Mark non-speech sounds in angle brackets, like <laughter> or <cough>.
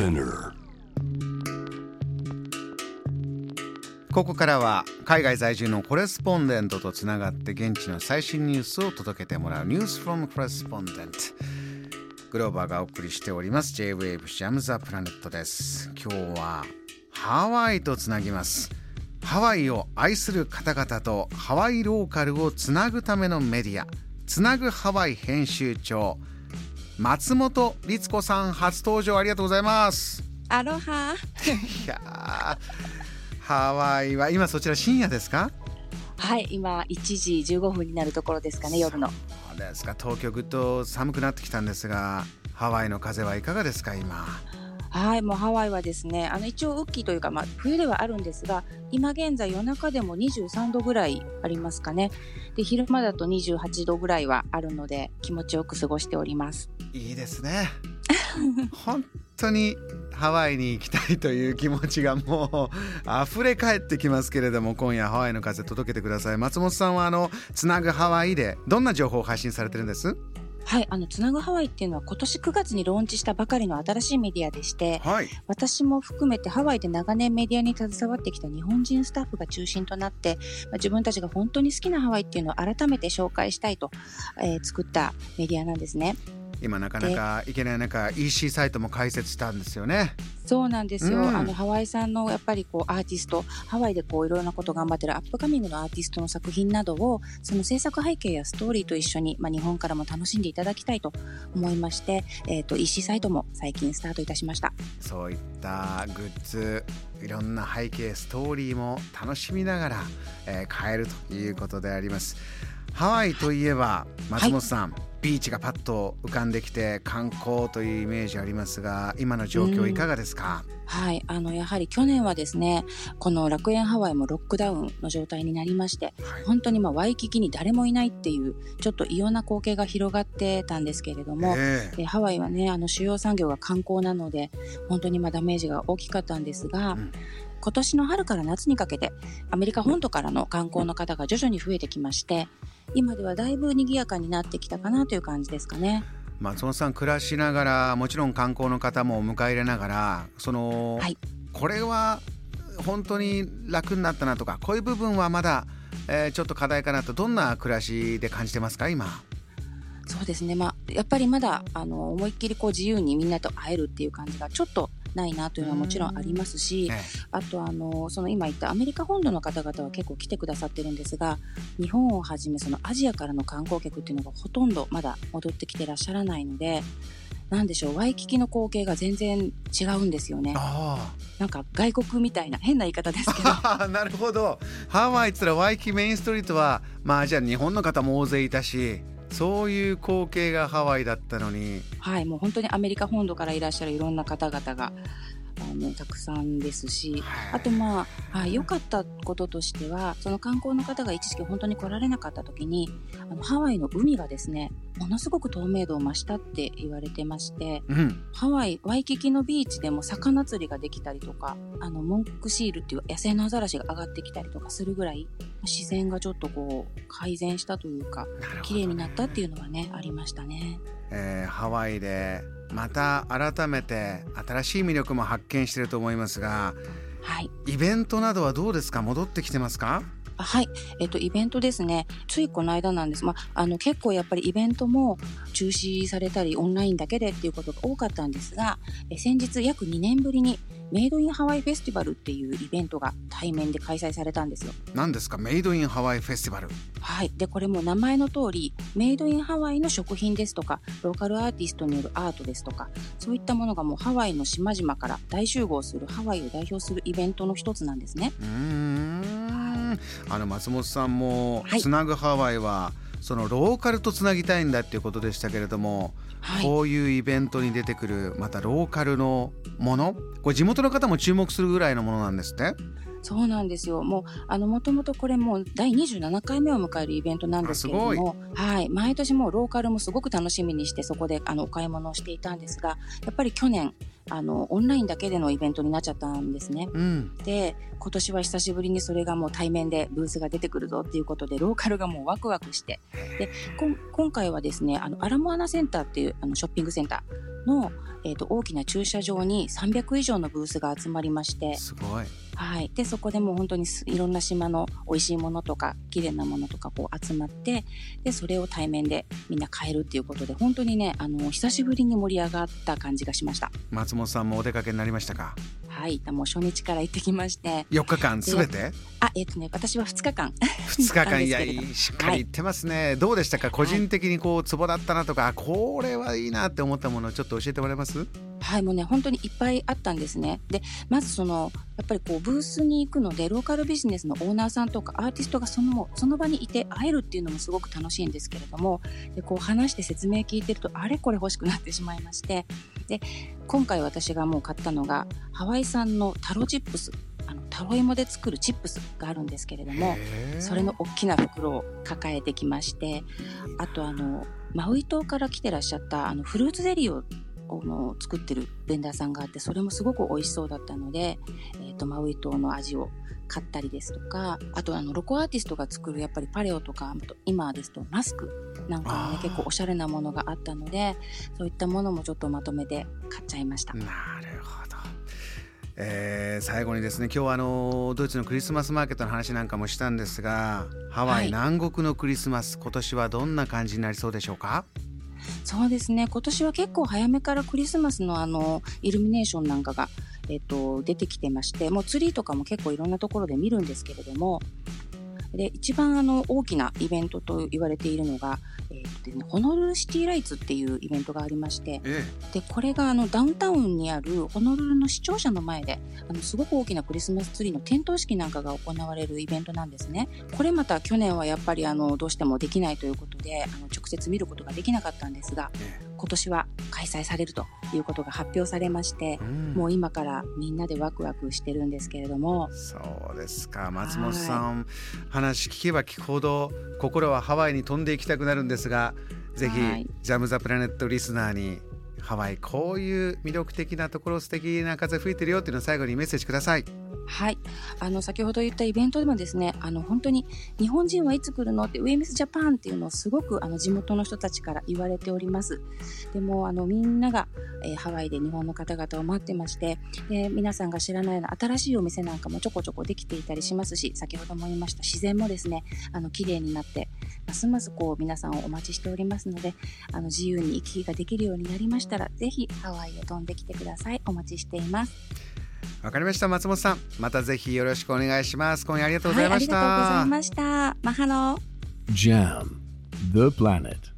Spinner ここからは海外在住のコレスポンデントとつながって現地の最新ニュースを届けてもらうニュースフロムコレスポンデント。グローバーがお送りしております。J-Wave ジャムザプラネットです。今日はハワイとつなぎます。ハワイを愛する方々とハワイローカルをつなぐためのメディア。つなぐハワイ編集長。松本律子さん初登場ありがとうございます。アロハ。いやーハワイは今そちら深夜ですか？はい、今1時15分になるところですかね、夜の。そうですか。東京ぐっと寒くなってきたんですがハワイの風はいかがですか今？はい、もうハワイはですね、あの一応雨季というか、まあ冬ではあるんですが、今現在夜中でも23度ぐらいありますかね。で、昼間だと28度ぐらいはあるので、気持ちよく過ごしております。いいですね <laughs> 本当にハワイに行きたいという気持ちがもう溢れ返ってきますけれども今夜ハワイの風届けてください松本さんはあのつなぐハワイでどんな情報を配信されてるんです？はい、あの、つなぐハワイっていうのは今年9月にローンチしたばかりの新しいメディアでして、はい私も含めてハワイで長年メディアに携わってきた日本人スタッフが中心となって、まあ自分たちが本当に好きなハワイっていうのを改めて紹介したいと、えー作ったメディアなんですね。今なかなか行けない中 EC サイトも開設したんですよね。そうなんですよ。うん。あのハワイさんのやっぱりこうアーティスト、ハワイでこういろいろなこと頑張ってるアップカミングのアーティストの作品などをその制作背景やストーリーと一緒にまあ日本からも楽しんでいただきたいと思いまして、えっ、と EC サイトも最近スタートいたしました。そういったグッズいろんな背景ストーリーも楽しみながら、えー買えるということであります。ハワイといえば松本さん、ビーチがパッと浮かんできて観光というイメージありますが今の状況いかがですか、はい、あのやはり去年はですね、この楽園ハワイもロックダウンの状態になりまして、はい。本当にまあワイキキに誰もいないっていうちょっと異様な光景が広がってたんですけれども、ええ。でハワイはねあの主要産業が観光なので本当にまあダメージが大きかったんですが、うん。今年の春から夏にかけてアメリカ本土からの観光の方が徐々に増えてきまして今ではだいぶ賑やかになってきたかなという感じですかね。松本さん暮らしながらもちろん観光の方も迎え入れながらその、はい。これは本当に楽になったなとかこういう部分はまだ、えーちょっと課題かなとどんな暮らしで感じてますか今？そうですね、まあ、やっぱりまだあの思いっきりこう自由にみんなと会えるっていう感じがちょっとないなというのはもちろんありますし、えあとあのその今言ったアメリカ本土の方々は結構来てくださってるんですが日本をはじめそのアジアからの観光客っていうのがほとんどまだ戻ってきてらっしゃらないのでなんでしょうワイキキの光景が全然違うんですよね。あなんか外国みたいな変な言い方ですけど。あ <laughs> なるほど。ハワイっつったらワイキキメインストリートはまあじゃあ日本の方も大勢いたしそういう光景がハワイだったのに。はいもう本当にアメリカ本土からいらっしゃるいろんな方々が。あのたくさんですしあとまあ、はい、良かったこととしては、その観光の方が一時期本当に来られなかった時に、あのハワイの海がですね、ものすごく透明度を増したって言われてまして、うん。ハワイ、ワイキキのビーチでも魚釣りができたりとか、あの、モンクシールっていう野生のアザラシが上がってきたりとかするぐらい、自然がちょっとこう、改善したというか、綺麗になったっていうのはね、ありましたね。えーハワイでまた改めて新しい魅力も発見してると思いますがはい。イベントなどはどうですか？戻ってきてますか？あはい。えっと、イベントですね。ついこの間なんです。まあ、あの、結構やっぱりイベントも中止されたり、オンラインだけでっていうことが多かったんですが、え先日約2年ぶりにメイドインハワイフェスティバルっていうイベントが対面で開催されたんですよ。何ですか？メイドインハワイフェスティバルはい。で、これも名前の通り、メイドインハワイの食品ですとか、ローカルアーティストによるアートですとか、そういったものがもうハワイの島々から大集合するハワイを代表するイベントの一つなんですね。うーんあの松本さんもはいつなぐハワイはそのローカルとつなぎたいんだっていうことでしたけれども、はい。こういうイベントに出てくるまたローカルのものこれ地元の方も注目するぐらいのものなんですね。そうなんですよ。もう、あの、もともとこれもう第27回目を迎えるイベントなんですけれども、はい。毎年もうローカルもすごく楽しみにして、そこで、あの、お買い物をしていたんですが、やっぱり去年、あの、オンラインだけでのイベントになっちゃったんですね。うん、で、今年は久しぶりにそれがもう対面でブースが出てくるぞっていうことで、ローカルがもうワクワクして、で、今回はですね、あの、アラモアナセンターっていうあのショッピングセンターの、えーと、大きな駐車場に300以上のブースが集まりまして。すごい、はい、でそこでもう本当にいろんな島の美味しいものとか綺麗なものとかこう集まってでそれを対面でみんな買えるっていうことで本当にねあの久しぶりに盛り上がった感じがしました。松本さんもお出かけになりましたか？はいもう初日から行ってきまして。4日間すべて？あえっ、ー、とね私は2日間。2日間。<laughs> いやしっかり行ってますね、はい、どうでしたか？個人的にこうツボだったなとか、はい、これはいいなって思ったものをちょっと教えてもらえます？はいもうね本当にいっぱいあったんですね。でまずそのやっぱりこうブースに行くのでローカルビジネスのオーナーさんとかアーティストがそのその場にいて会えるっていうのもすごく楽しいんですけれどもでこう話して説明聞いてるとあれこれ欲しくなってしまいましてで今回私がもう買ったのがハワイ産のタロチップス。あのタロイモで作るチップスがあるんですけれどもそれの大きな袋を抱えてきましてあとあのマウイ島から来てらっしゃったあのフルーツゼリーをの作ってるベンダーさんがあってそれもすごく美味しそうだったので、えーと、マウイ島の味を買ったりですとかあとあのロコアーティストが作るやっぱりパレオとか今ですとマスクなんかもね結構おしゃれなものがあったのでそういったものもちょっとまとめて買っちゃいました。なるほど。えー、最後にですね今日はあのドイツのクリスマスマーケットの話なんかもしたんですがハワイ、南国のクリスマス今年はどんな感じになりそうでしょうか？そうですね。今年は結構早めからクリスマスのあのイルミネーションなんかが、えっと、出てきてましてもうツリーとかも結構いろんなところで見るんですけれどもで一番あの大きなイベントと言われているのが、えーとね、ホノルルシティライツっていうイベントがありまして、ええ、でこれがあのダウンタウンにあるホノルルの視聴者の前であのすごく大きなクリスマスツリーの点灯式なんかが行われるイベントなんですね。これまた去年はやっぱりあのどうしてもできないということであの直接見ることができなかったんですが、え、今年は開催されるということが発表されまして、うん、もう今からみんなでワクワクしてるんですけれども。そうですか。松本さん話聞けば聞くほど心はハワイに飛んでいきたくなるんですがぜひ、はい、ジャム・ザ・プラネットリスナーにハワイこういう魅力的なところ素敵な風吹いてるよっていうのを最後にメッセージください。はい、あの先ほど言ったイベントでもですねあの本当に日本人はいつ来るの？ってウェイミスジャパンっていうのをすごくあの地元の人たちから言われております。でもあのみんなが、えー、ハワイで日本の方々を待ってまして、えー、皆さんが知らないような新しいお店なんかもちょこちょこできていたりしますし先ほども言いました自然もですねあの綺麗になってますますこう皆さんをお待ちしておりますのであの自由に行き来ができるようになりましたらぜひハワイへ飛んできてください。お待ちしています。わかりました。松本さんまたぜひよろしくお願いします。今夜ありがとうございました、はい、ありがとうございました。マハロ JAM The Planet